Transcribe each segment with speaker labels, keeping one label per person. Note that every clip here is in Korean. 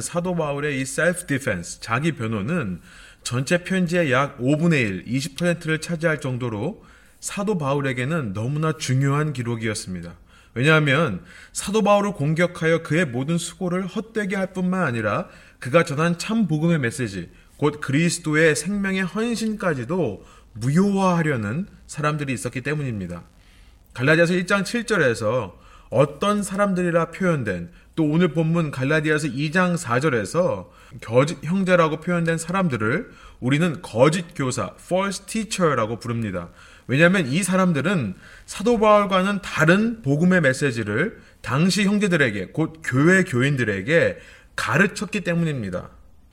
Speaker 1: 사도 바울의 이 self-defense, 자기 변호는 전체 편지의 약 5분의 1, 20%를 차지할 정도로 사도 바울에게는 너무나 중요한 기록이었습니다. 왜냐하면 사도 바울을 공격하여 그의 모든 수고를 헛되게 할 뿐만 아니라 그가 전한 참 복음의 메시지, 곧 그리스도의 생명의 헌신까지도 무효화하려는 사람들이 있었기 때문입니다. 갈라디아서 1장 7절에서 어떤 사람들이라 표현된 또 오늘 본문 갈라디아서 2장 4절에서 거짓 형제라고 표현된 사람들을 우리는 거짓 교사, false teacher라고 부릅니다. 왜냐하면 이 사람들은 사도 바울과는 다른 복음의 메시지를 당시 형제들에게 곧 교회 교인들에게 가르쳤기 때문입니다.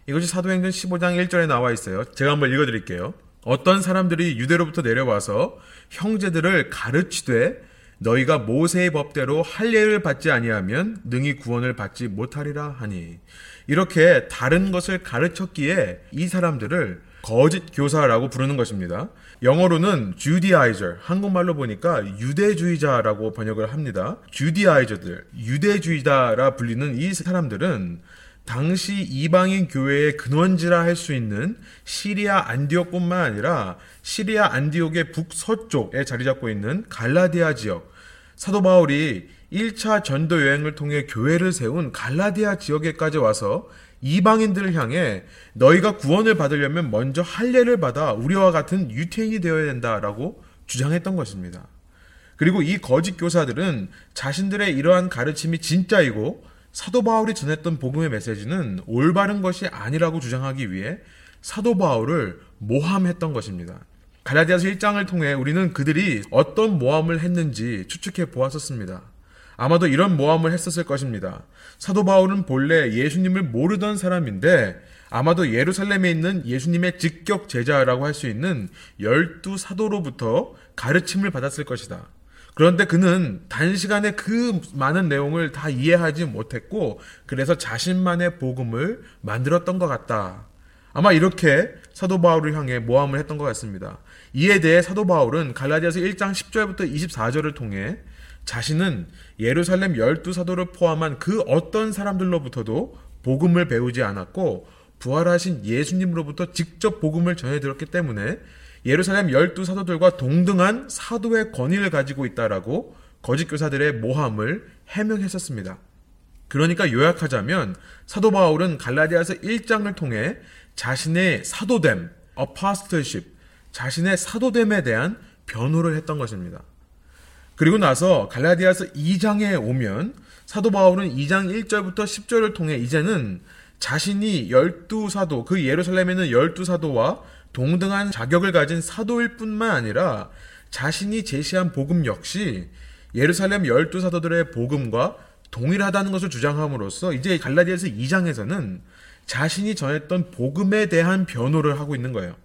Speaker 1: 이것이 사도행전 15장 1절에 나와 있어요. 제가 한번 읽어 드릴게요. 어떤 사람들이 유대로부터 내려와서 형제들을 가르치되 너희가 모세의 법대로 할례를 받지 아니하면 능히 구원을 받지 못하리라 하니 이렇게 다른 것을 가르쳤기에 이 사람들을 거짓 교사라고 부르는 것입니다. 영어로는 Judaizer, 한국말로 보니까 유대주의자라고 번역을 합니다. Judaizer들, 유대주의자라 불리는 이 사람들은 당시 이방인 교회의 근원지라 할 수 있는 시리아 안디옥뿐만 아니라 시리아 안디옥의 북서쪽에 자리 잡고 있는 갈라디아 지역, 사도 바울이 1차 전도 여행을 통해 교회를 세운 갈라디아 지역에까지 와서 이방인들을 향해 너희가 구원을 받으려면 먼저 할례를 받아 우리와 같은 유태인이 되어야 된다라고 주장했던 것입니다. 그리고 이 거짓 교사들은 자신들의 이러한 가르침이 진짜이고 사도 바울이 전했던 복음의 메시지는 올바른 것이 아니라고 주장하기 위해 사도 바울을 모함했던 것입니다. 갈라디아서 1장을 통해 우리는 그들이 어떤 모함을 했는지 추측해 보았었습니다. 아마도 이런 모함을 했었을 것입니다. 사도 바울은 본래 예수님을 모르던 사람인데 아마도 예루살렘에 있는 예수님의 직격 제자라고 할 수 있는 열두 사도로부터 가르침을 받았을 것이다. 그런데 그는 단시간에 그 많은 내용을 다 이해하지 못했고 그래서 자신만의 복음을 만들었던 것 같다. 아마 이렇게 사도 바울을 향해 모함을 했던 것 같습니다. 이에 대해 사도 바울은 갈라디아서 1장 10절부터 24절을 통해 자신은 예루살렘 열두 사도를 포함한 그 어떤 사람들로부터도 복음을 배우지 않았고 부활하신 예수님으로부터 직접 복음을 전해 들었기 때문에 예루살렘 열두 사도들과 동등한 사도의 권위를 가지고 있다라고 거짓 교사들의 모함을 해명했었습니다. 그러니까 요약하자면 사도 바울은 갈라디아서 1장을 통해 자신의 사도됨, apostleship, 자신의 사도됨에 대한 변호를 했던 것입니다. 그리고 나서 갈라디아서 2장에 오면 사도 바울은 2장 1절부터 10절을 통해 이제는 자신이 열두 사도, 그 예루살렘에는 열두 사도와 동등한 자격을 가진 사도일 뿐만 아니라 자신이 제시한 복음 역시 예루살렘 열두 사도들의 복음과 동일하다는 것을 주장함으로써 이제 갈라디아서 2장에서는 자신이 전했던 복음에 대한 변호를 하고 있는 거예요.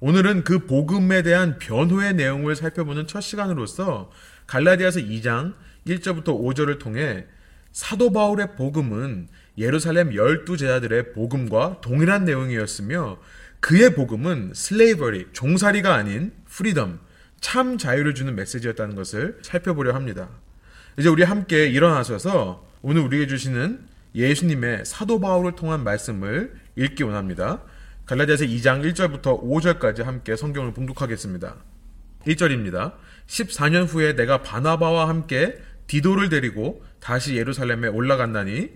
Speaker 1: 오늘은 그 복음에 대한 변호의 내용을 살펴보는 첫 시간으로서 갈라디아서 2장 1절부터 5절을 통해 사도 바울의 복음은 예루살렘 열두 제자들의 복음과 동일한 내용이었으며 그의 복음은 slavery, 종살이가 아닌 freedom, 참 자유를 주는 메시지였다는 것을 살펴보려 합니다. 이제 우리 함께 일어나셔서 오늘 우리에게 주시는 예수님의 사도 바울을 통한 말씀을 읽기 원합니다. 갈라디아서 2장 1절부터 5절까지 함께 성경을 봉독하겠습니다. 1절입니다. 14년 후에 내가 바나바와 함께 디도를 데리고 다시 예루살렘에 올라갔나니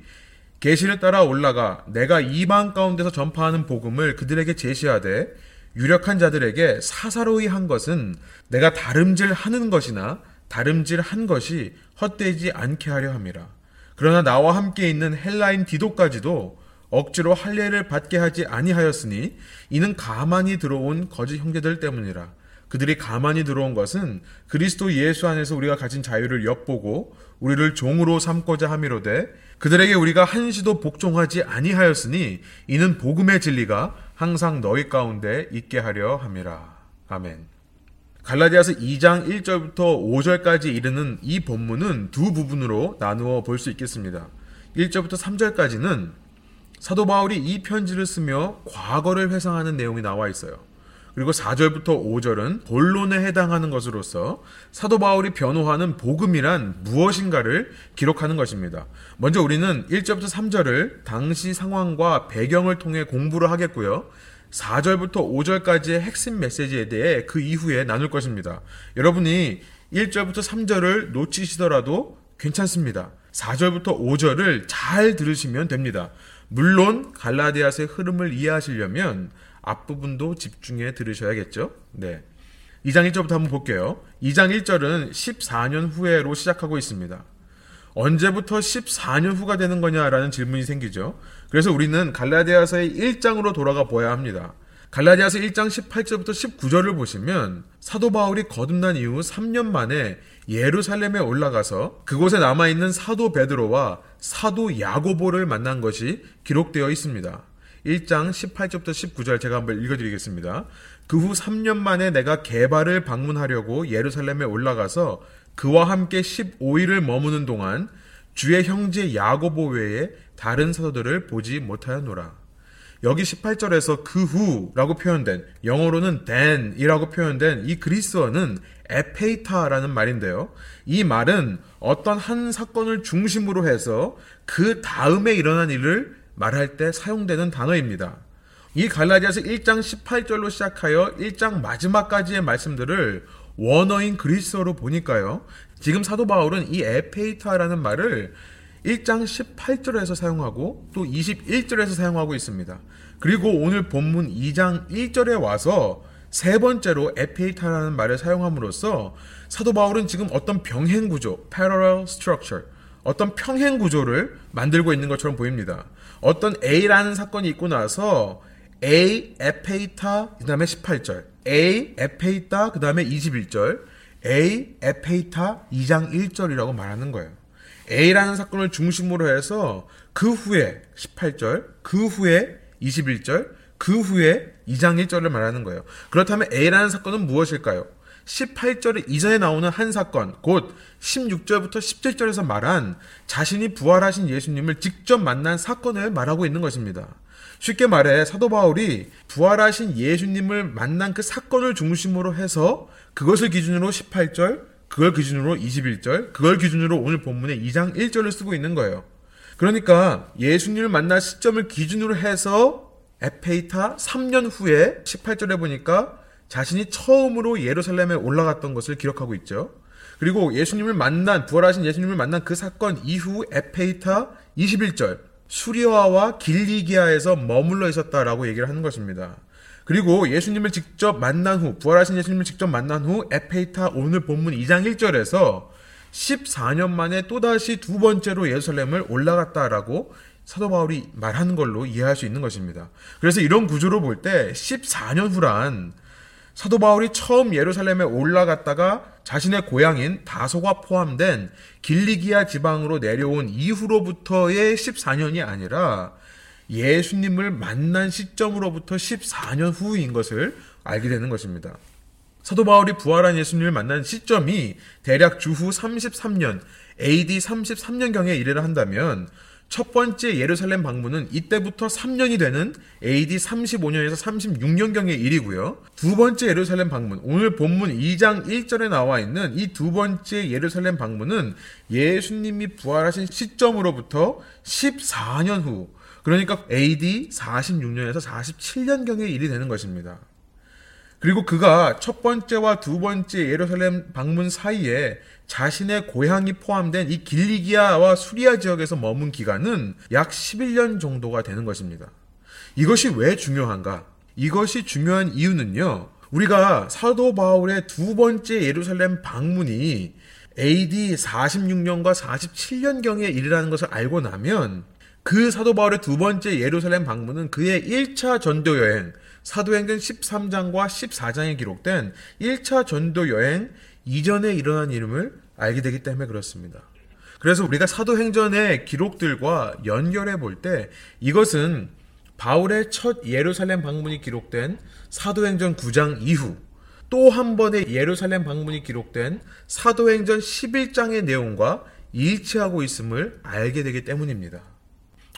Speaker 1: 계시를 따라 올라가 내가 이방 가운데서 전파하는 복음을 그들에게 제시하되 유력한 자들에게 사사로이 한 것은 내가 다름질 하는 것이나 다름질 한 것이 헛되지 않게 하려 함이라. 그러나 나와 함께 있는 헬라인 디도까지도 억지로 할례를 받게 하지 아니하였으니 이는 가만히 들어온 거짓 형제들 때문이라. 그들이 가만히 들어온 것은 그리스도 예수 안에서 우리가 가진 자유를 엿보고 우리를 종으로 삼고자 함이로되 그들에게 우리가 한시도 복종하지 아니하였으니 이는 복음의 진리가 항상 너희 가운데 있게 하려 함이라. 아멘. 갈라디아서 2장 1절부터 5절까지 이르는 이 본문은 두 부분으로 나누어 볼 수 있겠습니다. 1절부터 3절까지는 사도 바울이 이 편지를 쓰며 과거를 회상하는 내용이 나와 있어요. 그리고 4절부터 5절은 본론에 해당하는 것으로서 사도 바울이 변호하는 복음이란 무엇인가를 기록하는 것입니다. 먼저 우리는 1절부터 3절을 당시 상황과 배경을 통해 공부를 하겠고요. 4절부터 5절까지의 핵심 메시지에 대해 그 이후에 나눌 것입니다. 여러분이 1절부터 3절을 놓치시더라도 괜찮습니다. 4절부터 5절을 잘 들으시면 됩니다. 물론 갈라디아서의 흐름을 이해하시려면 앞부분도 집중해 들으셔야겠죠? 네. 2장 1절부터 한번 볼게요. 2장 1절은 14년 후에로 시작하고 있습니다. 언제부터 14년 후가 되는 거냐라는 질문이 생기죠. 그래서 우리는 갈라디아서의 1장으로 돌아가 보아야 합니다. 갈라디아서 1장 18절부터 19절을 보시면 사도 바울이 거듭난 이후 3년 만에 예루살렘에 올라가서 그곳에 남아 있는 사도 베드로와 사도 야고보를 만난 것이 기록되어 있습니다. 1장 18절부터 19절 제가 한번 읽어 드리겠습니다. 그 후 3년 만에 내가 개발을 방문하려고 예루살렘에 올라가서 그와 함께 15일을 머무는 동안 주의 형제 야고보 외에 다른 사도들을 보지 못하였노라. 여기 18절에서 그 후라고 표현된 영어로는 then이라고 표현된 이 그리스어는 에페이타라는 말인데요. 이 말은 어떤 한 사건을 중심으로 해서 그 다음에 일어난 일을 말할 때 사용되는 단어입니다. 이 갈라디아서 1장 18절로 시작하여 1장 마지막까지의 말씀들을 원어인 그리스어로 보니까요. 지금 사도 바울은 이 에페이타라는 말을 1장 18절에서 사용하고 또 21절에서 사용하고 있습니다. 그리고 오늘 본문 2장 1절에 와서 세 번째로 에페이타라는 말을 사용함으로써 사도 바울은 지금 어떤 병행 구조, parallel structure, 어떤 평행 구조를 만들고 있는 것처럼 보입니다. 어떤 A라는 사건이 있고 나서 A 에페이타 그다음에 18절, A 에페이타 그다음에 21절, A 에페이타 2장 1절이라고 말하는 거예요. A라는 사건을 중심으로 해서 그 후에 18절, 그 후에 21절, 그 후에 2장 1절을 말하는 거예요. 그렇다면 A라는 사건은 무엇일까요? 18절 이전에 나오는 한 사건, 곧 16절부터 17절에서 말한 자신이 부활하신 예수님을 직접 만난 사건을 말하고 있는 것입니다. 쉽게 말해 사도 바울이 부활하신 예수님을 만난 그 사건을 중심으로 해서 그것을 기준으로 18절, 그걸 기준으로 21절, 그걸 기준으로 오늘 본문의 2장 1절을 쓰고 있는 거예요. 그러니까 예수님을 만날 시점을 기준으로 해서 에페이타 3년 후에 18절에 보니까 자신이 처음으로 예루살렘에 올라갔던 것을 기록하고 있죠. 그리고 예수님을 만난 부활하신 예수님을 만난 그 사건 이후 에페이타 21절 수리아와 길리기아에서 머물러 있었다라고 얘기를 하는 것입니다. 그리고 예수님을 직접 만난 후 부활하신 예수님을 직접 만난 후 에페이타 오늘 본문 2장 1절에서 14년 만에 또다시 두 번째로 예루살렘을 올라갔다라고 사도 바울이 말하는 걸로 이해할 수 있는 것입니다. 그래서 이런 구조로 볼 때 14년 후란 사도 바울이 처음 예루살렘에 올라갔다가 자신의 고향인 다소가 포함된 길리기아 지방으로 내려온 이후로부터의 14년이 아니라 예수님을 만난 시점으로부터 14년 후인 것을 알게 되는 것입니다. 사도 바울이 부활한 예수님을 만난 시점이 대략 주후 33년 AD 33년경에 이르려 한다면 첫 번째 예루살렘 방문은 이때부터 3년이 되는 AD 35년에서 36년경의 일이고요. 두 번째 예루살렘 방문, 오늘 본문 2장 1절에 나와 있는 이 두 번째 예루살렘 방문은 예수님이 부활하신 시점으로부터 14년 후, 그러니까 AD 46년에서 47년경의 일이 되는 것입니다. 그리고 그가 첫 번째와 두 번째 예루살렘 방문 사이에 자신의 고향이 포함된 이 길리기아와 수리아 지역에서 머문 기간은 약 11년 정도가 되는 것입니다. 이것이 왜 중요한가? 이것이 중요한 이유는요. 우리가 사도 바울의 두 번째 예루살렘 방문이 AD 46년과 47년경의 일이라는 것을 알고 나면 그 사도 바울의 두 번째 예루살렘 방문은 그의 1차 전도 여행, 사도행전 13장과 14장에 기록된 1차 전도 여행 이전에 일어난 이름을 알게 되기 때문에 그렇습니다. 그래서 우리가 사도행전의 기록들과 연결해 볼 때 이것은 바울의 첫 예루살렘 방문이 기록된 사도행전 9장 이후 또 한 번의 예루살렘 방문이 기록된 사도행전 11장의 내용과 일치하고 있음을 알게 되기 때문입니다.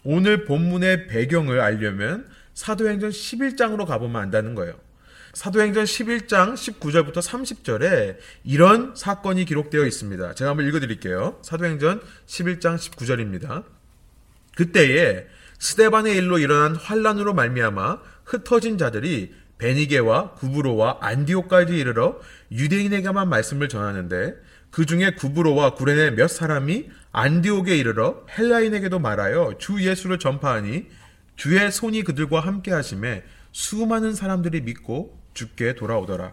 Speaker 1: 오늘 본문의 배경을 알려면 사도행전 11장으로 가보면 안다는 거예요. 사도행전 11장 19절부터 30절에 이런 사건이 기록되어 있습니다. 제가 한번 읽어드릴게요. 사도행전 11장 19절입니다. 그때에 스데반의 일로 일어난 환란으로 말미암아 흩어진 자들이 베니게와 구브로와 안디오까지 이르러 유대인에게만 말씀을 전하는데 그 중에 구브로와 구레네 몇 사람이 안디옥에 이르러 헬라인에게도 말하여 주 예수를 전파하니 주의 손이 그들과 함께 하심에 수많은 사람들이 믿고 죽게 돌아오더라.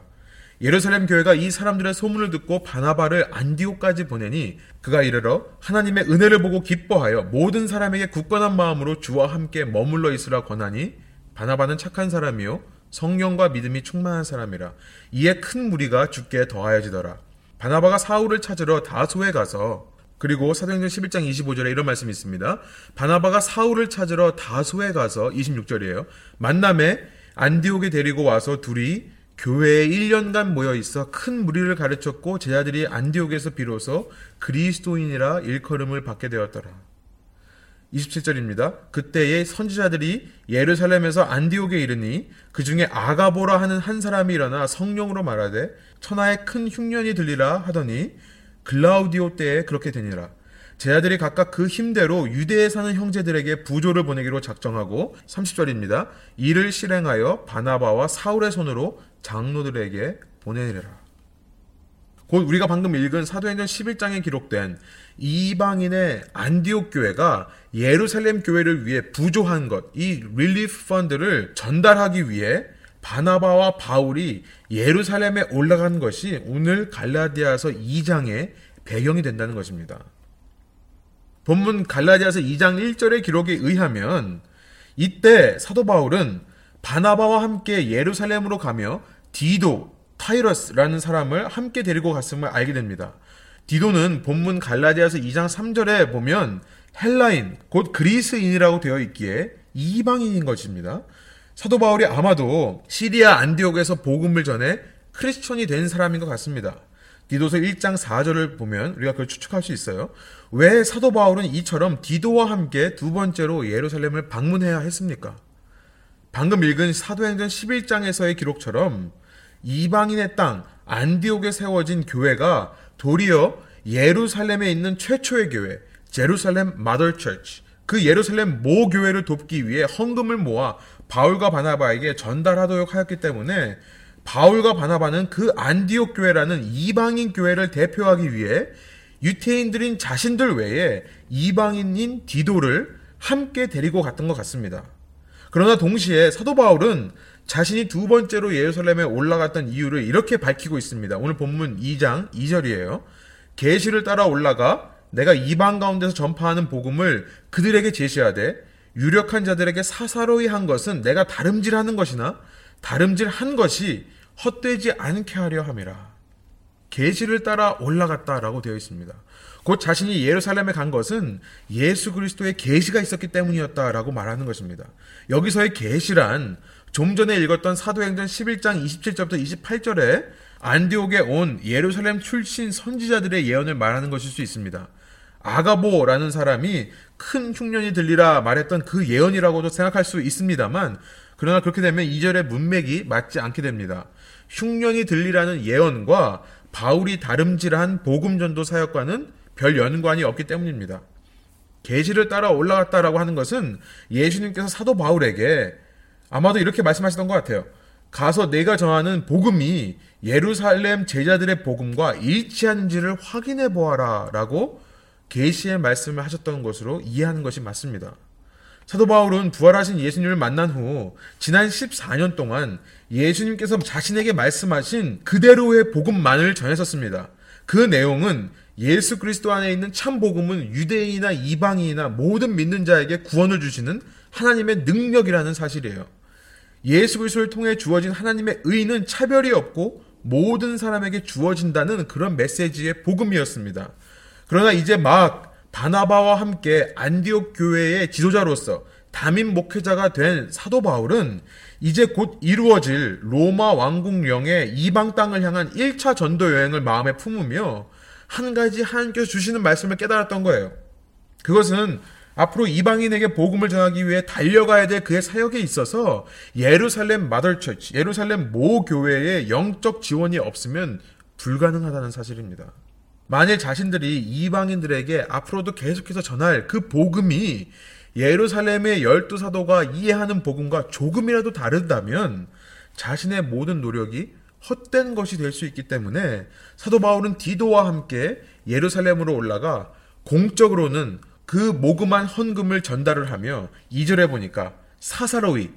Speaker 1: 예루살렘 교회가 이 사람들의 소문을 듣고 바나바를 안디옥까지 보내니 그가 이르러 하나님의 은혜를 보고 기뻐하여 모든 사람에게 굳건한 마음으로 주와 함께 머물러 있으라 권하니 바나바는 착한 사람이요 성령과 믿음이 충만한 사람이라 이에 큰 무리가 죽게 더하여지더라. 바나바가 사울을 찾으러 다소에 가서 그리고 사도행전 11장 25절에 이런 말씀이 있습니다. 바나바가 사울을 찾으러 다소에 가서 26절이에요. 만남에 안디옥에 데리고 와서 둘이 교회에 1년간 모여 있어 큰 무리를 가르쳤고 제자들이 안디옥에서 비로소 그리스도인이라 일컬음을 받게 되었더라. 27절입니다. 그때의 선지자들이 예루살렘에서 안디옥에 이르니 그 중에 아가보라 하는 한 사람이 일어나 성령으로 말하되 천하에 큰 흉년이 들리라 하더니 글라우디오 때에 그렇게 되니라. 제자들이 각각 그 힘대로 유대에 사는 형제들에게 부조를 보내기로 작정하고 30절입니다. 이를 실행하여 바나바와 사울의 손으로 장로들에게 보내리라. 곧 우리가 방금 읽은 사도행전 11장에 기록된 이방인의 안디옥 교회가 예루살렘 교회를 위해 부조한 것, 이 relief fund를 전달하기 위해 바나바와 바울이 예루살렘에 올라간 것이 오늘 갈라디아서 2장의 배경이 된다는 것입니다. 본문 갈라디아서 2장 1절의 기록에 의하면 이때 사도 바울은 바나바와 함께 예루살렘으로 가며 디도, 타이러스라는 사람을 함께 데리고 갔음을 알게 됩니다. 디도는 본문 갈라디아서 2장 3절에 보면 헬라인, 곧 그리스인이라고 되어 있기에 이방인인 것입니다. 사도 바울이 아마도 시리아 안디옥에서 복음을 전해 크리스천이 된 사람인 것 같습니다. 디도서 1장 4절을 보면 우리가 그걸 추측할 수 있어요. 왜 사도 바울은 이처럼 디도와 함께 두 번째로 예루살렘을 방문해야 했습니까? 방금 읽은 사도행전 11장에서의 기록처럼 이방인의 땅 안디옥에 세워진 교회가 도리어 예루살렘에 있는 최초의 교회, 제루살렘 마더 처치, 그 예루살렘 모 교회를 돕기 위해 헌금을 모아 바울과 바나바에게 전달하도록 하였기 때문에 바울과 바나바는 그 안디옥 교회라는 이방인 교회를 대표하기 위해 유태인들인 자신들 외에 이방인인 디도를 함께 데리고 갔던 것 같습니다. 그러나 동시에 사도 바울은 자신이 두 번째로 예루살렘에 올라갔던 이유를 이렇게 밝히고 있습니다. 오늘 본문 2장 2절이에요. 계시를 따라 올라가 내가 이방 가운데서 전파하는 복음을 그들에게 제시하되 유력한 자들에게 사사로이 한 것은 내가 다름질하는 것이나 다름질한 것이 헛되지 않게 하려 함이라. 계시를 따라 올라갔다라고 되어 있습니다. 곧 자신이 예루살렘에 간 것은 예수 그리스도의 계시가 있었기 때문이었다라고 말하는 것입니다. 여기서의 계시란 좀 전에 읽었던 사도행전 11장 27절부터 28절에 안디옥에 온 예루살렘 출신 선지자들의 예언을 말하는 것일 수 있습니다. 아가보라는 사람이 큰 흉년이 들리라 말했던 그 예언이라고도 생각할 수 있습니다만 그러나 그렇게 되면 2절의 문맥이 맞지 않게 됩니다. 흉년이 들리라는 예언과 바울이 다름질한 복음 전도 사역과는 별 연관이 없기 때문입니다. 계시를 따라 올라갔다라고 하는 것은 예수님께서 사도 바울에게 아마도 이렇게 말씀하시던 것 같아요. 가서 내가 전하는 복음이 예루살렘 제자들의 복음과 일치하는지를 확인해 보아라 라고 계시의 말씀을 하셨던 것으로 이해하는 것이 맞습니다. 사도 바울은 부활하신 예수님을 만난 후 지난 14년 동안 예수님께서 자신에게 말씀하신 그대로의 복음만을 전했었습니다. 그 내용은 예수 그리스도 안에 있는 참 복음은 유대인이나 이방인이나 모든 믿는 자에게 구원을 주시는 하나님의 능력이라는 사실이에요. 예수 그리스도를 통해 주어진 하나님의 의는 차별이 없고 모든 사람에게 주어진다는 그런 메시지의 복음이었습니다. 그러나 이제 막 바나바와 함께 안디옥 교회의 지도자로서 담임 목회자가 된 사도 바울은 이제 곧 이루어질 로마 왕국령의 이방 땅을 향한 1차 전도 여행을 마음에 품으며 한 가지 하나님께서 주시는 말씀을 깨달았던 거예요. 그것은 앞으로 이방인에게 복음을 전하기 위해 달려가야 될 그의 사역에 있어서 예루살렘 마더처치, 예루살렘 모 교회의 영적 지원이 없으면 불가능하다는 사실입니다. 만일 자신들이 이방인들에게 앞으로도 계속해서 전할 그 복음이 예루살렘의 열두 사도가 이해하는 복음과 조금이라도 다르다면 자신의 모든 노력이 헛된 것이 될 수 있기 때문에 사도 바울은 디도와 함께 예루살렘으로 올라가 공적으로는 그 모금한 헌금을 전달을 하며 2절에 보니까 사사로이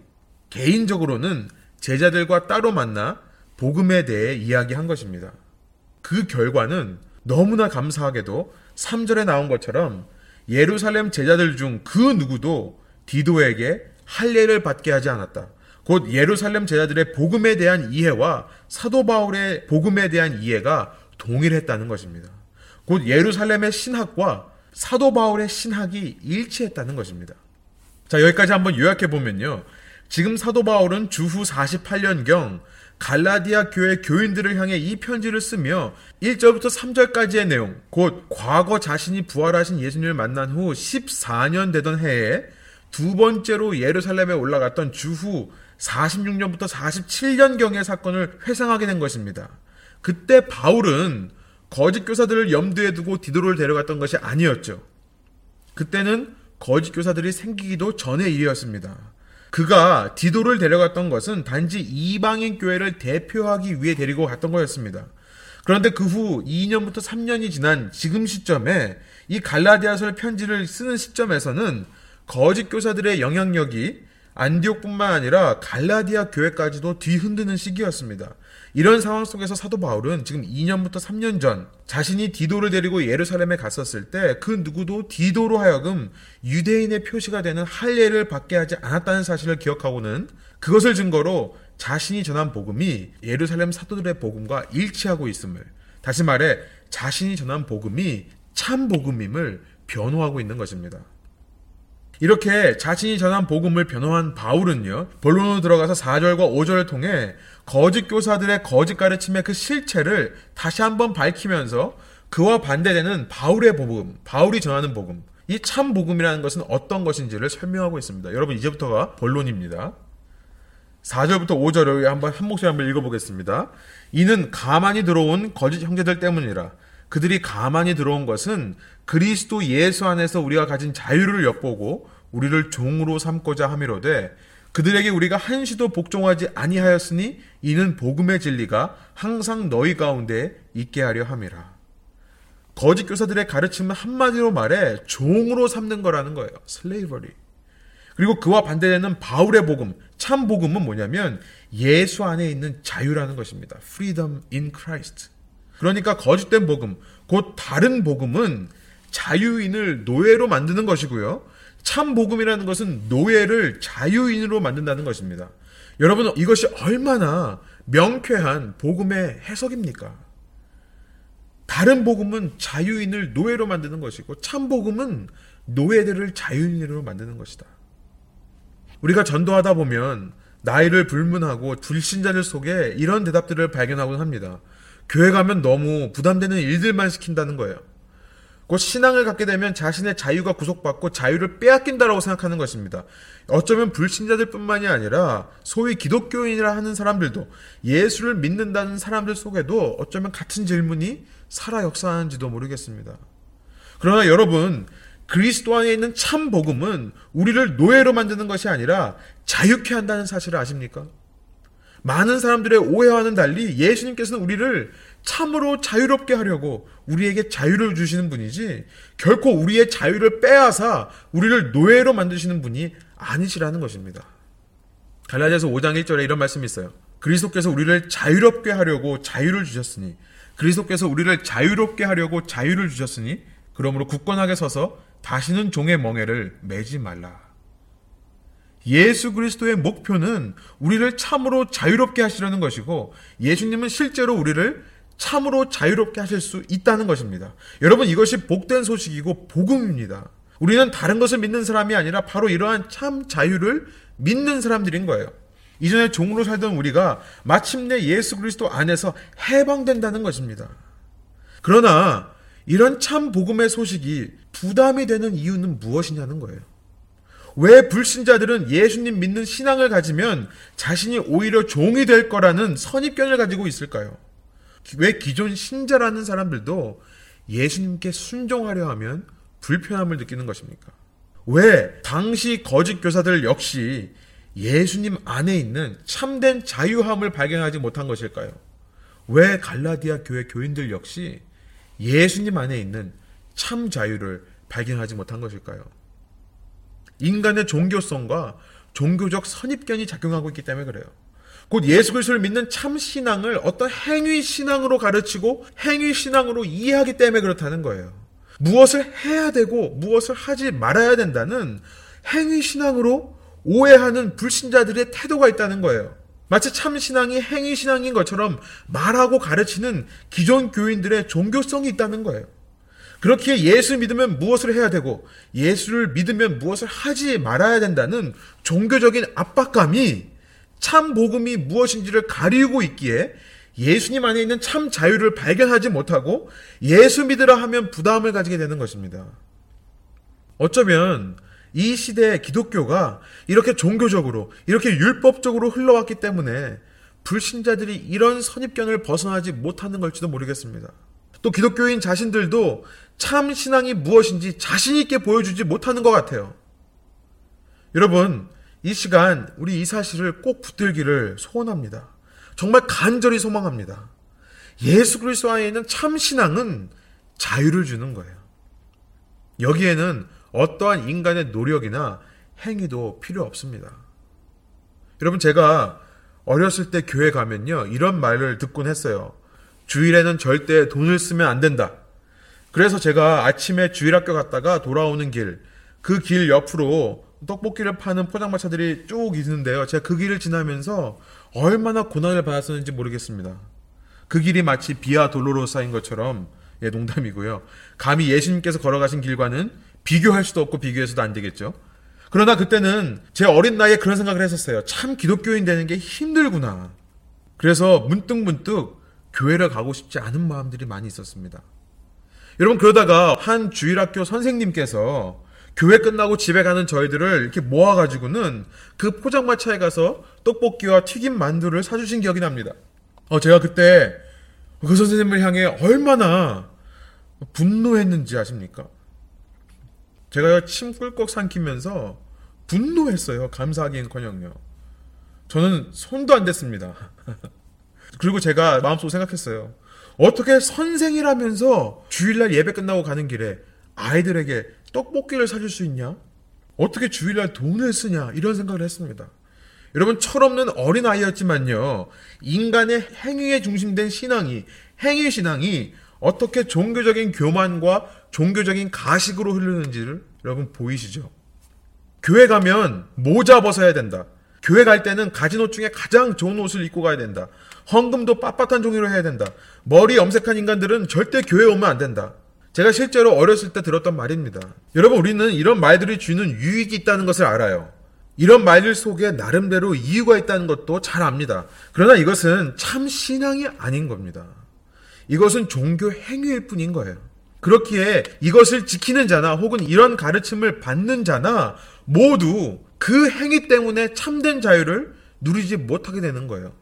Speaker 1: 개인적으로는 제자들과 따로 만나 복음에 대해 이야기한 것입니다. 그 결과는 너무나 감사하게도 3절에 나온 것처럼 예루살렘 제자들 중 그 누구도 디도에게 할례를 받게 하지 않았다. 곧 예루살렘 제자들의 복음에 대한 이해와 사도 바울의 복음에 대한 이해가 동일했다는 것입니다. 곧 예루살렘의 신학과 사도 바울의 신학이 일치했다는 것입니다. 자, 여기까지 한번 요약해 보면요. 지금 사도 바울은 주후 48년경 갈라디아 교회 교인들을 향해 이 편지를 쓰며 1절부터 3절까지의 내용, 곧 과거 자신이 부활하신 예수님을 만난 후 14년 되던 해에 두 번째로 예루살렘에 올라갔던 주후 46년부터 47년경의 사건을 회상하게 된 것입니다. 그때 바울은 거짓 교사들을 염두에 두고 디도를 데려갔던 것이 아니었죠. 그때는 거짓 교사들이 생기기도 전의 일이었습니다. 그가 디도를 데려갔던 것은 단지 이방인 교회를 대표하기 위해 데리고 갔던 거였습니다. 그런데 그 후 2년부터 3년이 지난 지금 시점에 이 갈라디아설 편지를 쓰는 시점에서는 거짓 교사들의 영향력이 안디옥뿐만 아니라 갈라디아 교회까지도 뒤흔드는 시기였습니다. 이런 상황 속에서 사도 바울은 지금 2년부터 3년 전 자신이 디도를 데리고 예루살렘에 갔었을 때 그 누구도 디도로 하여금 유대인의 표시가 되는 할례를 받게 하지 않았다는 사실을 기억하고는 그것을 증거로 자신이 전한 복음이 예루살렘 사도들의 복음과 일치하고 있음을 다시 말해 자신이 전한 복음이 참 복음임을 변호하고 있는 것입니다. 이렇게 자신이 전한 복음을 변호한 바울은요, 본론으로 들어가서 4절과 5절을 통해 거짓 교사들의 거짓 가르침의 그 실체를 다시 한번 밝히면서 그와 반대되는 바울의 복음, 바울이 전하는 복음, 이 참 복음이라는 것은 어떤 것인지를 설명하고 있습니다. 여러분, 이제부터가 본론입니다. 4절부터 5절을 한번 한 목소리 한번 읽어보겠습니다. 이는 가만히 들어온 거짓 형제들 때문이라. 그들이 가만히 들어온 것은 그리스도 예수 안에서 우리가 가진 자유를 엿보고 우리를 종으로 삼고자 함이로되 그들에게 우리가 한시도 복종하지 아니하였으니 이는 복음의 진리가 항상 너희 가운데 있게 하려 함이라. 거짓 교사들의 가르침은 한마디로 말해 종으로 삼는 거라는 거예요. 슬레이버리. 그리고 그와 반대되는 바울의 복음, 참 복음은 뭐냐면 예수 안에 있는 자유라는 것입니다. Freedom in Christ. 그러니까 거짓된 복음, 곧 다른 복음은 자유인을 노예로 만드는 것이고요. 참 복음이라는 것은 노예를 자유인으로 만든다는 것입니다. 여러분, 이것이 얼마나 명쾌한 복음의 해석입니까? 다른 복음은 자유인을 노예로 만드는 것이고, 참 복음은 노예들을 자유인으로 만드는 것이다. 우리가 전도하다 보면 나이를 불문하고 불신자들 속에 이런 대답들을 발견하곤 합니다. 교회 가면 너무 부담되는 일들만 시킨다는 거예요. 곧 신앙을 갖게 되면 자신의 자유가 구속받고 자유를 빼앗긴다라고 생각하는 것입니다. 어쩌면 불신자들뿐만이 아니라 소위 기독교인이라 하는 사람들도 예수를 믿는다는 사람들 속에도 어쩌면 같은 질문이 살아 역사하는지도 모르겠습니다. 그러나 여러분 그리스도 안에 있는 참 복음은 우리를 노예로 만드는 것이 아니라 자유케 한다는 사실을 아십니까? 많은 사람들의 오해와는 달리 예수님께서는 우리를 참으로 자유롭게 하려고 우리에게 자유를 주시는 분이지 결코 우리의 자유를 빼앗아 우리를 노예로 만드시는 분이 아니시라는 것입니다. 갈라디아서 5장 1절에 이런 말씀이 있어요. 그리스도께서 우리를 자유롭게 하려고 자유를 주셨으니 그리스도께서 우리를 자유롭게 하려고 자유를 주셨으니 그러므로 굳건하게 서서 다시는 종의 멍에를 매지 말라. 예수 그리스도의 목표는 우리를 참으로 자유롭게 하시려는 것이고 예수님은 실제로 우리를 참으로 자유롭게 하실 수 있다는 것입니다. 여러분 이것이 복된 소식이고 복음입니다. 우리는 다른 것을 믿는 사람이 아니라 바로 이러한 참 자유를 믿는 사람들인 거예요. 이전에 종으로 살던 우리가 마침내 예수 그리스도 안에서 해방된다는 것입니다. 그러나 이런 참 복음의 소식이 부담이 되는 이유는 무엇이냐는 거예요. 왜 불신자들은 예수님 믿는 신앙을 가지면 자신이 오히려 종이 될 거라는 선입견을 가지고 있을까요? 왜 기존 신자라는 사람들도 예수님께 순종하려 하면 불편함을 느끼는 것입니까? 왜 당시 거짓 교사들 역시 예수님 안에 있는 참된 자유함을 발견하지 못한 것일까요? 왜 갈라디아 교회 교인들 역시 예수님 안에 있는 참 자유를 발견하지 못한 것일까요? 인간의 종교성과 종교적 선입견이 작용하고 있기 때문에 그래요. 곧 예수 그리스도를 믿는 참 신앙을 어떤 행위 신앙으로 가르치고 행위 신앙으로 이해하기 때문에 그렇다는 거예요. 무엇을 해야 되고 무엇을 하지 말아야 된다는 행위 신앙으로 오해하는 불신자들의 태도가 있다는 거예요. 마치 참 신앙이 행위 신앙인 것처럼 말하고 가르치는 기존 교인들의 종교성이 있다는 거예요. 그렇기에 예수 믿으면 무엇을 해야 되고 예수를 믿으면 무엇을 하지 말아야 된다는 종교적인 압박감이 참 복음이 무엇인지를 가리우고 있기에 예수님 안에 있는 참 자유를 발견하지 못하고 예수 믿으라 하면 부담을 가지게 되는 것입니다. 어쩌면 이 시대의 기독교가 이렇게 종교적으로, 이렇게 율법적으로 흘러왔기 때문에 불신자들이 이런 선입견을 벗어나지 못하는 걸지도 모르겠습니다. 또 기독교인 자신들도 참 신앙이 무엇인지 자신있게 보여주지 못하는 것 같아요. 여러분, 이 시간 우리 이 사실을 꼭 붙들기를 소원합니다. 정말 간절히 소망합니다. 예수 그리스도 안에 있는 참 신앙은 자유를 주는 거예요. 여기에는 어떠한 인간의 노력이나 행위도 필요 없습니다. 여러분 제가 어렸을 때 교회 가면요 이런 말을 듣곤 했어요. 주일에는 절대 돈을 쓰면 안 된다. 그래서 제가 아침에 주일학교 갔다가 돌아오는 길, 그 길 옆으로 떡볶이를 파는 포장마차들이 쭉 있는데요. 제가 그 길을 지나면서 얼마나 고난을 받았었는지 모르겠습니다. 그 길이 마치 비아 돌로로사인 것처럼 예, 농담이고요. 감히 예수님께서 걸어가신 길과는 비교할 수도 없고 비교해서도 안 되겠죠. 그러나 그때는 제 어린 나이에 그런 생각을 했었어요. 참 기독교인 되는 게 힘들구나. 그래서 문득문득 교회를 가고 싶지 않은 마음들이 많이 있었습니다. 여러분 그러다가 한 주일학교 선생님께서 교회 끝나고 집에 가는 저희들을 이렇게 모아가지고는 그 포장마차에 가서 떡볶이와 튀김 만두를 사주신 기억이 납니다. 어, 제가 그때 그 선생님을 향해 얼마나 분노했는지 아십니까? 제가 침 꿀꺽 삼키면서 분노했어요. 감사하기엔 커녕요. 저는 손도 안 댔습니다. 그리고 제가 마음속으로 생각했어요. 어떻게 선생이라면서 주일날 예배 끝나고 가는 길에 아이들에게 떡볶이를 사줄 수 있냐? 어떻게 주일날 돈을 쓰냐? 이런 생각을 했습니다. 여러분, 철없는 어린 아이였지만요, 인간의 행위에 중심된 신앙이, 행위 신앙이 어떻게 종교적인 교만과 종교적인 가식으로 흐르는지를 여러분 보이시죠? 교회 가면 모자 벗어야 된다. 교회 갈 때는 가진 옷 중에 가장 좋은 옷을 입고 가야 된다. 헌금도 빳빳한 종이로 해야 된다. 머리 염색한 인간들은 절대 교회 오면 안 된다. 제가 실제로 어렸을 때 들었던 말입니다. 여러분, 우리는 이런 말들이 주는 유익이 있다는 것을 알아요. 이런 말들 속에 나름대로 이유가 있다는 것도 잘 압니다. 그러나 이것은 참 신앙이 아닌 겁니다. 이것은 종교 행위일 뿐인 거예요. 그렇기에 이것을 지키는 자나 혹은 이런 가르침을 받는 자나 모두 그 행위 때문에 참된 자유를 누리지 못하게 되는 거예요.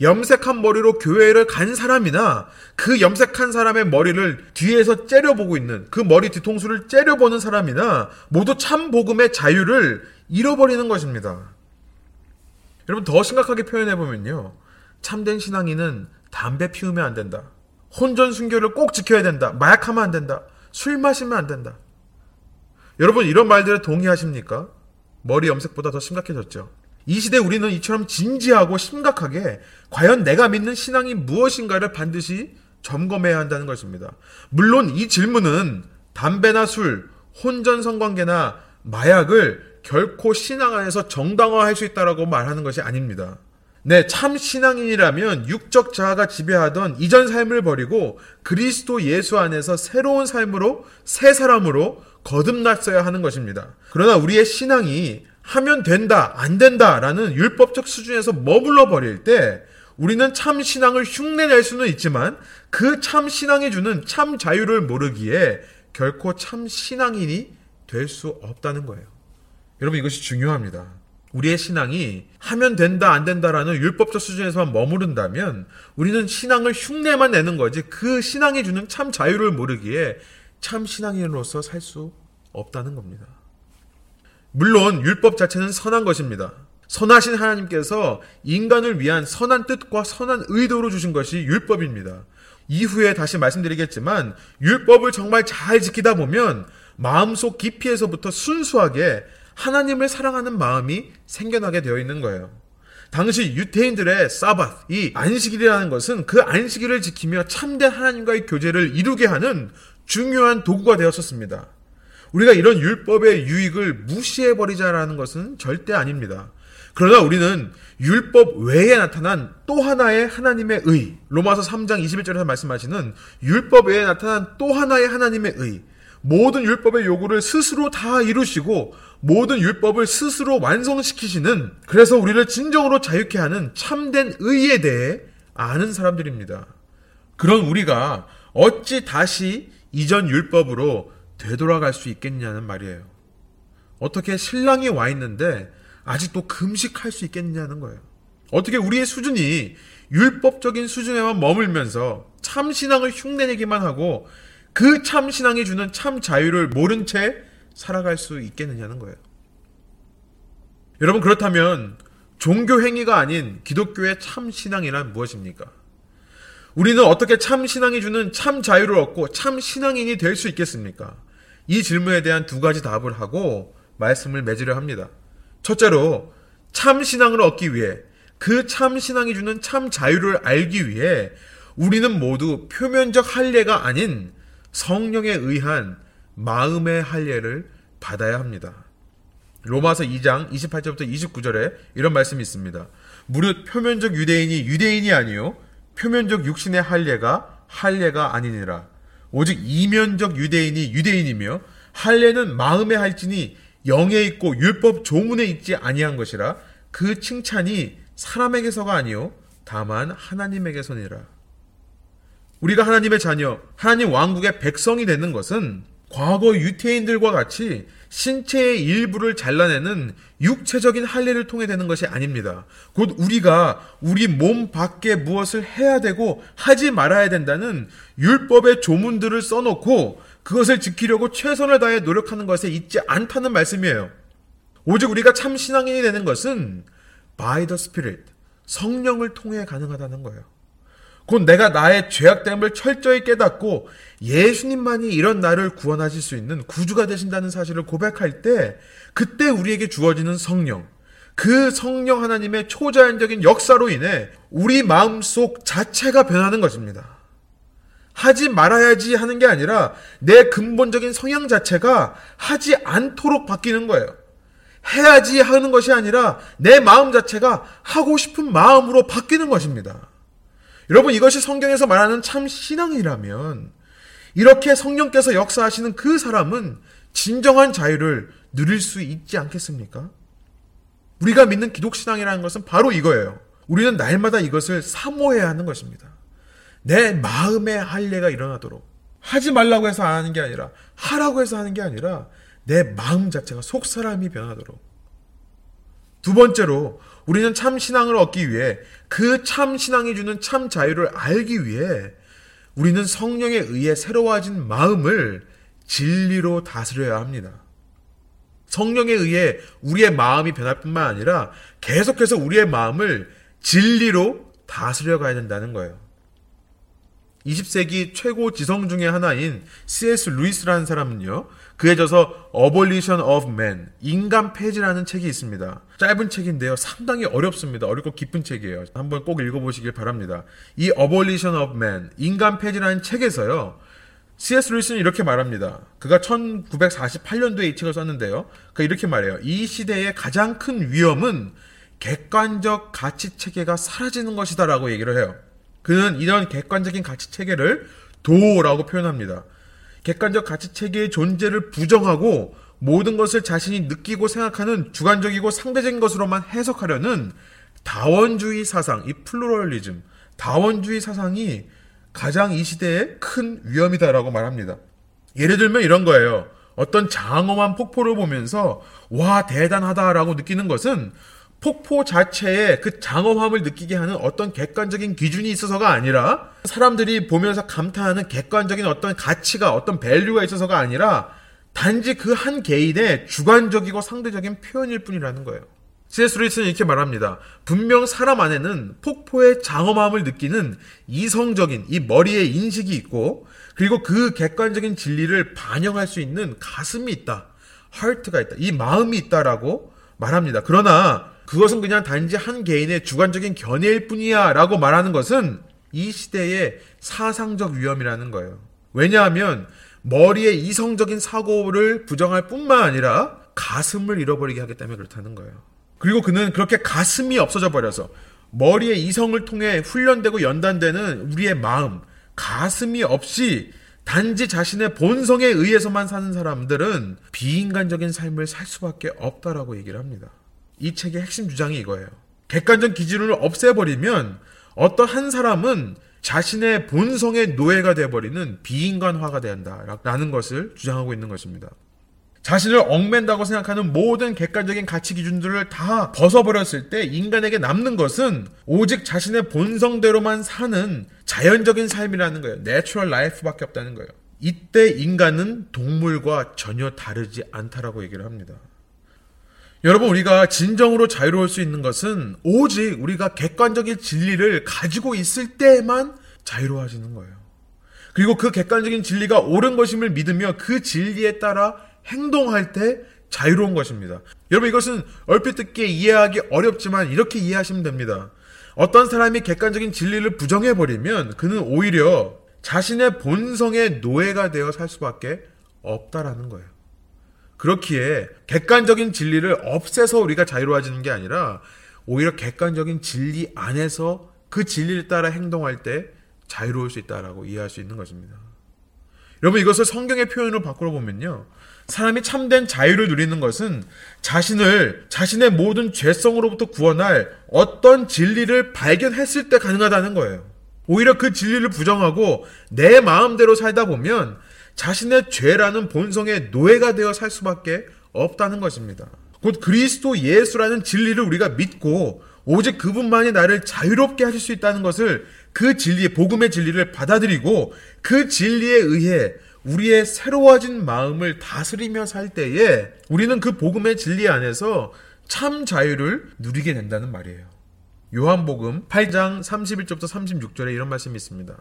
Speaker 1: 염색한 머리로 교회를 간 사람이나 그 염색한 사람의 머리를 뒤에서 째려보고 있는 그 머리 뒤통수를 째려보는 사람이나 모두 참 복음의 자유를 잃어버리는 것입니다. 여러분 더 심각하게 표현해 보면요. 참된 신앙인은 담배 피우면 안 된다. 혼전 순교를 꼭 지켜야 된다. 마약하면 안 된다. 술 마시면 안 된다. 여러분 이런 말들에 동의하십니까? 머리 염색보다 더 심각해졌죠. 이 시대 우리는 이처럼 진지하고 심각하게 과연 내가 믿는 신앙이 무엇인가를 반드시 점검해야 한다는 것입니다. 물론 이 질문은 담배나 술, 혼전 성관계나 마약을 결코 신앙 안에서 정당화할 수 있다라고 말하는 것이 아닙니다. 네, 참 신앙인이라면 육적 자아가 지배하던 이전 삶을 버리고 그리스도 예수 안에서 새로운 삶으로 새 사람으로 거듭났어야 하는 것입니다. 그러나 우리의 신앙이 하면 된다, 안 된다라는 율법적 수준에서 머물러 버릴 때 우리는 참 신앙을 흉내낼 수는 있지만 그 참 신앙이 주는 참 자유를 모르기에 결코 참 신앙인이 될 수 없다는 거예요. 여러분 이것이 중요합니다. 우리의 신앙이 하면 된다 안 된다라는 율법적 수준에서만 머무른다면 우리는 신앙을 흉내만 내는 거지 그 신앙이 주는 참 자유를 모르기에 참 신앙인으로서 살 수 없다는 겁니다. 물론 율법 자체는 선한 것입니다. 선하신 하나님께서 인간을 위한 선한 뜻과 선한 의도로 주신 것이 율법입니다. 이후에 다시 말씀드리겠지만 율법을 정말 잘 지키다 보면 마음속 깊이에서부터 순수하게 하나님을 사랑하는 마음이 생겨나게 되어 있는 거예요. 당시 유태인들의 사bat, 이 안식일이라는 것은 그 안식일을 지키며 참된 하나님과의 교제를 이루게 하는 중요한 도구가 되었었습니다. 우리가 이런 율법의 유익을 무시해버리자라는 것은 절대 아닙니다. 그러나 우리는 율법 외에 나타난 또 하나의 하나님의 의, 로마서 3장 21절에서 말씀하시는 율법 외에 나타난 또 하나의 하나님의 의, 모든 율법의 요구를 스스로 다 이루시고 모든 율법을 스스로 완성시키시는 그래서 우리를 진정으로 자유케 하는 참된 의에 대해 아는 사람들입니다. 그런 우리가 어찌 다시 이전 율법으로 되돌아갈 수 있겠냐는 말이에요. 어떻게 신랑이 와 있는데 아직도 금식할 수 있겠냐는 거예요. 어떻게 우리의 수준이 율법적인 수준에만 머물면서 참 신앙을 흉내내기만 하고 그 참 신앙이 주는 참 자유를 모른 채 살아갈 수 있겠느냐는 거예요. 여러분 그렇다면 종교 행위가 아닌 기독교의 참 신앙이란 무엇입니까? 우리는 어떻게 참 신앙이 주는 참 자유를 얻고 참 신앙인이 될 수 있겠습니까? 이 질문에 대한 두 가지 답을 하고 말씀을 맺으려 합니다. 첫째로 참 신앙을 얻기 위해 그 참 신앙이 주는 참 자유를 알기 위해 우리는 모두 표면적 할례가 아닌 성령에 의한 마음의 할례를 받아야 합니다. 로마서 2장 28절부터 29절에 이런 말씀이 있습니다. 무릇 표면적 유대인이 유대인이 아니요 표면적 육신의 할례가 할례가 아니니라. 오직 이면적 유대인이 유대인이며 할례는 마음에 할지니 영에 있고 율법 조문에 있지 아니한 것이라 그 칭찬이 사람에게서가 아니요 다만 하나님에게서니라. 우리가 하나님의 자녀, 하나님 왕국의 백성이 되는 것은 과거 유태인들과 같이 신체의 일부를 잘라내는 육체적인 할례를 통해 되는 것이 아닙니다. 곧 우리가 우리 몸 밖에 무엇을 해야 되고 하지 말아야 된다는 율법의 조문들을 써놓고 그것을 지키려고 최선을 다해 노력하는 것에 있지 않다는 말씀이에요. 오직 우리가 참 신앙인이 되는 것은 by the Spirit, 성령을 통해 가능하다는 거예요. 곧 내가 나의 죄악됨을 철저히 깨닫고 예수님만이 이런 나를 구원하실 수 있는 구주가 되신다는 사실을 고백할 때 그때 우리에게 주어지는 성령 그 성령 하나님의 초자연적인 역사로 인해 우리 마음속 자체가 변하는 것입니다. 하지 말아야지 하는 게 아니라 내 근본적인 성향 자체가 하지 않도록 바뀌는 거예요. 해야지 하는 것이 아니라 내 마음 자체가 하고 싶은 마음으로 바뀌는 것입니다. 여러분 이것이 성경에서 말하는 참 신앙이라면 이렇게 성령께서 역사하시는 그 사람은 진정한 자유를 누릴 수 있지 않겠습니까? 우리가 믿는 기독신앙이라는 것은 바로 이거예요. 우리는 날마다 이것을 사모해야 하는 것입니다. 내 마음의 할례가 일어나도록 하지 말라고 해서 안 하는 게 아니라 하라고 해서 하는 게 아니라 내 마음 자체가 속 사람이 변하도록 두 번째로 우리는 참 신앙을 얻기 위해 그 참 신앙이 주는 참 자유를 알기 위해 우리는 성령에 의해 새로워진 마음을 진리로 다스려야 합니다. 성령에 의해 우리의 마음이 변할 뿐만 아니라 계속해서 우리의 마음을 진리로 다스려 가야 된다는 거예요. 20세기 최고 지성 중의 하나인 C.S. 루이스라는 사람은요, 그에 져서 Abolition of Man, 인간 폐지라는 책이 있습니다. 짧은 책인데요, 상당히 어렵습니다. 어렵고 깊은 책이에요. 한번 꼭 읽어보시길 바랍니다. 이 Abolition of Man, 인간 폐지라는 책에서요, C.S. 루이스는 이렇게 말합니다. 그가 1948년도에 이 책을 썼는데요. 그가 이렇게 말해요. 이 시대의 가장 큰 위험은 객관적 가치 체계가 사라지는 것이다라고 얘기를 해요. 그는 이런 객관적인 가치 체계를 도라고 표현합니다. 객관적 가치 체계의 존재를 부정하고 모든 것을 자신이 느끼고 생각하는 주관적이고 상대적인 것으로만 해석하려는 다원주의 사상, 이 플루럴리즘, 다원주의 사상이 가장 이 시대에 큰 위험이다라고 말합니다. 예를 들면 이런 거예요. 어떤 장엄한 폭포를 보면서 와 대단하다라고 느끼는 것은 폭포 자체에 그 장엄함을 느끼게 하는 어떤 객관적인 기준이 있어서가 아니라 사람들이 보면서 감탄하는 객관적인 어떤 가치가 어떤 value가 있어서가 아니라 단지 그 한 개인의 주관적이고 상대적인 표현일 뿐이라는 거예요. C.S. 루이스는 이렇게 말합니다. 분명 사람 안에는 폭포의 장엄함을 느끼는 이성적인 이 머리의 인식이 있고 그리고 그 객관적인 진리를 반영할 수 있는 가슴이 있다. 하트가 있다. 이 마음이 있다라고 말합니다. 그러나 그것은 그냥 단지 한 개인의 주관적인 견해일 뿐이야 라고 말하는 것은 이 시대의 사상적 위험이라는 거예요. 왜냐하면 머리의 이성적인 사고를 부정할 뿐만 아니라 가슴을 잃어버리게 하기 때문에 그렇다는 거예요. 그리고 그는 그렇게 가슴이 없어져 버려서 머리의 이성을 통해 훈련되고 연단되는 우리의 마음, 가슴이 없이 단지 자신의 본성에 의해서만 사는 사람들은 비인간적인 삶을 살 수밖에 없다라고 얘기를 합니다. 이 책의 핵심 주장이 이거예요. 객관적 기준을 없애버리면 어떤 한 사람은 자신의 본성의 노예가 되어버리는 비인간화가 된다라는 것을 주장하고 있는 것입니다. 자신을 얽맨다고 생각하는 모든 객관적인 가치 기준들을 다 벗어버렸을 때 인간에게 남는 것은 오직 자신의 본성대로만 사는 자연적인 삶이라는 거예요. natural life밖에 없다는 거예요. 이때 인간은 동물과 전혀 다르지 않다라고 얘기를 합니다. 여러분 우리가 진정으로 자유로울 수 있는 것은 오직 우리가 객관적인 진리를 가지고 있을 때만 자유로워지는 거예요. 그리고 그 객관적인 진리가 옳은 것임을 믿으며 그 진리에 따라 행동할 때 자유로운 것입니다. 여러분 이것은 얼핏 듣기에 이해하기 어렵지만 이렇게 이해하시면 됩니다. 어떤 사람이 객관적인 진리를 부정해 버리면 그는 오히려 자신의 본성의 노예가 되어 살 수밖에 없다라는 거예요. 그렇기에 객관적인 진리를 없애서 우리가 자유로워지는 게 아니라 오히려 객관적인 진리 안에서 그 진리를 따라 행동할 때 자유로울 수 있다라고 이해할 수 있는 것입니다. 여러분 이것을 성경의 표현으로 바꾸어 보면요. 사람이 참된 자유를 누리는 것은 자신을 자신의 모든 죄성으로부터 구원할 어떤 진리를 발견했을 때 가능하다는 거예요. 오히려 그 진리를 부정하고 내 마음대로 살다 보면 자신의 죄라는 본성의 노예가 되어 살 수밖에 없다는 것입니다. 곧 그리스도 예수라는 진리를 우리가 믿고 오직 그분만이 나를 자유롭게 하실 수 있다는 것을 그 진리, 복음의 진리를 받아들이고 그 진리에 의해 우리의 새로워진 마음을 다스리며 살 때에 우리는 그 복음의 진리 안에서 참 자유를 누리게 된다는 말이에요. 요한복음 8장 31절부터 36절에 이런 말씀이 있습니다.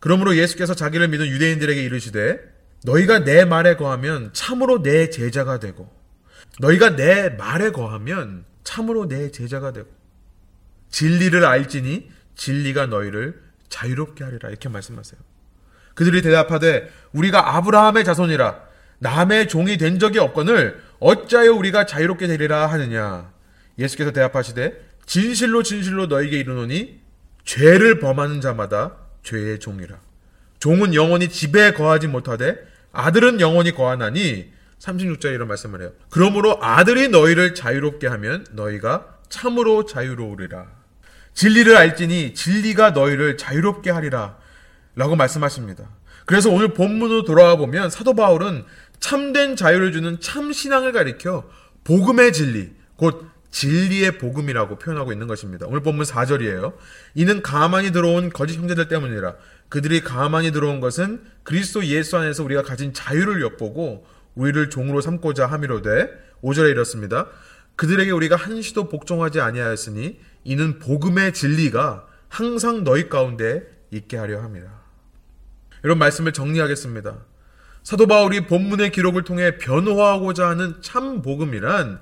Speaker 1: 그러므로 예수께서 자기를 믿은 유대인들에게 이르시되 너희가 내 말에 거하면 참으로 내 제자가 되고 너희가 내 말에 거하면 참으로 내 제자가 되고 진리를 알지니 진리가 너희를 자유롭게 하리라 이렇게 말씀하세요. 그들이 대답하되 우리가 아브라함의 자손이라 남의 종이 된 적이 없거늘 어찌하여 우리가 자유롭게 되리라 하느냐 예수께서 대답하시되 진실로 진실로 너에게 이르노니 죄를 범하는 자마다 죄의 종이라 종은 영원히 집에 거하지 못하되 아들은 영원히 거하나니 36절에 이런 말씀을 해요. 그러므로 아들이 너희를 자유롭게 하면 너희가 참으로 자유로우리라. 진리를 알지니 진리가 너희를 자유롭게 하리라. 라고 말씀하십니다. 그래서 오늘 본문으로 돌아와 보면 사도 바울은 참된 자유를 주는 참 신앙을 가리켜 복음의 진리, 곧 진리의 복음이라고 표현하고 있는 것입니다. 오늘 본문 4절이에요. 이는 가만히 들어온 거짓 형제들 때문이라. 그들이 가만히 들어온 것은 그리스도 예수 안에서 우리가 가진 자유를 엿보고 우리를 종으로 삼고자 함이로되 5절에 이렇습니다. 그들에게 우리가 한시도 복종하지 아니하였으니 이는 복음의 진리가 항상 너희 가운데 있게 하려 합니다. 이런 말씀을 정리하겠습니다. 사도 바울이 본문의 기록을 통해 변호하고자 하는 참 복음이란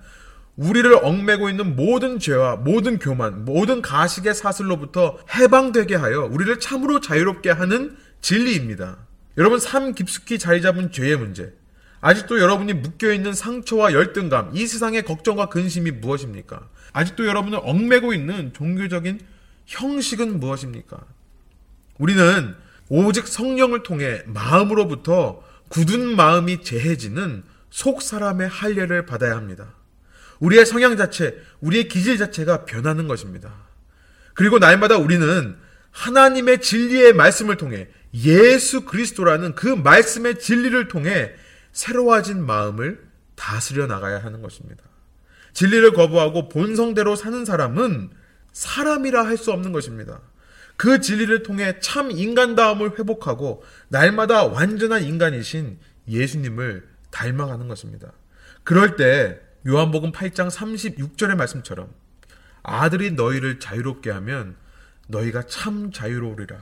Speaker 1: 우리를 얽매고 있는 모든 죄와 모든 교만, 모든 가식의 사슬로부터 해방되게 하여 우리를 참으로 자유롭게 하는 진리입니다. 여러분 삶 깊숙이 자리 잡은 죄의 문제, 아직도 여러분이 묶여있는 상처와 열등감, 이 세상의 걱정과 근심이 무엇입니까? 아직도 여러분을 얽매고 있는 종교적인 형식은 무엇입니까? 우리는 오직 성령을 통해 마음으로부터 굳은 마음이 재해지는 속 사람의 할례를 받아야 합니다. 우리의 성향 자체, 우리의 기질 자체가 변하는 것입니다. 그리고 날마다 우리는 하나님의 진리의 말씀을 통해 예수 그리스도라는 그 말씀의 진리를 통해 새로워진 마음을 다스려 나가야 하는 것입니다. 진리를 거부하고 본성대로 사는 사람은 사람이라 할 수 없는 것입니다. 그 진리를 통해 참 인간다움을 회복하고 날마다 완전한 인간이신 예수님을 닮아가는 것입니다. 그럴 때 요한복음 8장 36절의 말씀처럼 아들이 너희를 자유롭게 하면 너희가 참 자유로우리라.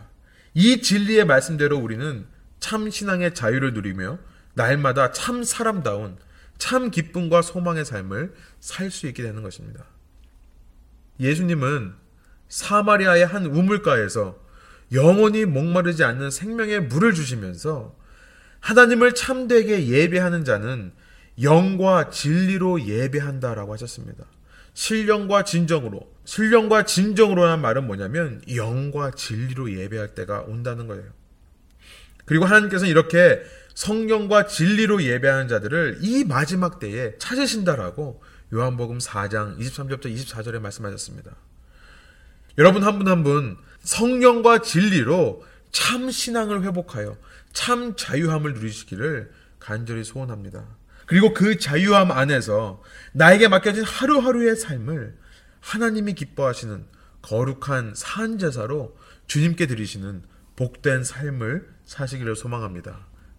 Speaker 1: 이 진리의 말씀대로 우리는 참 신앙의 자유를 누리며 날마다 참 사람다운 참 기쁨과 소망의 삶을 살 수 있게 되는 것입니다. 예수님은 사마리아의 한 우물가에서 영원히 목마르지 않는 생명의 물을 주시면서 하나님을 참되게 예배하는 자는 영과 진리로 예배한다라고 하셨습니다. 신령과 진정으로, 신령과 진정으로란 말은 뭐냐면 영과 진리로 예배할 때가 온다는 거예요. 그리고 하나님께서는 이렇게 성령과 진리로 예배하는 자들을 이 마지막 때에 찾으신다라고 요한복음 4장 23절부터 24절에 말씀하셨습니다. 여러분 한 분 한 분 성령과 진리로 참 신앙을 회복하여 참 자유함을 누리시기를 간절히 소원합니다. 그리고 그 자유함 안에서 나에게 맡겨진 하루하루의 삶을 하나님이 기뻐하시는 거룩한 산 제사로 주님께 드리시는 복된 삶을 사시기를 소망합니다.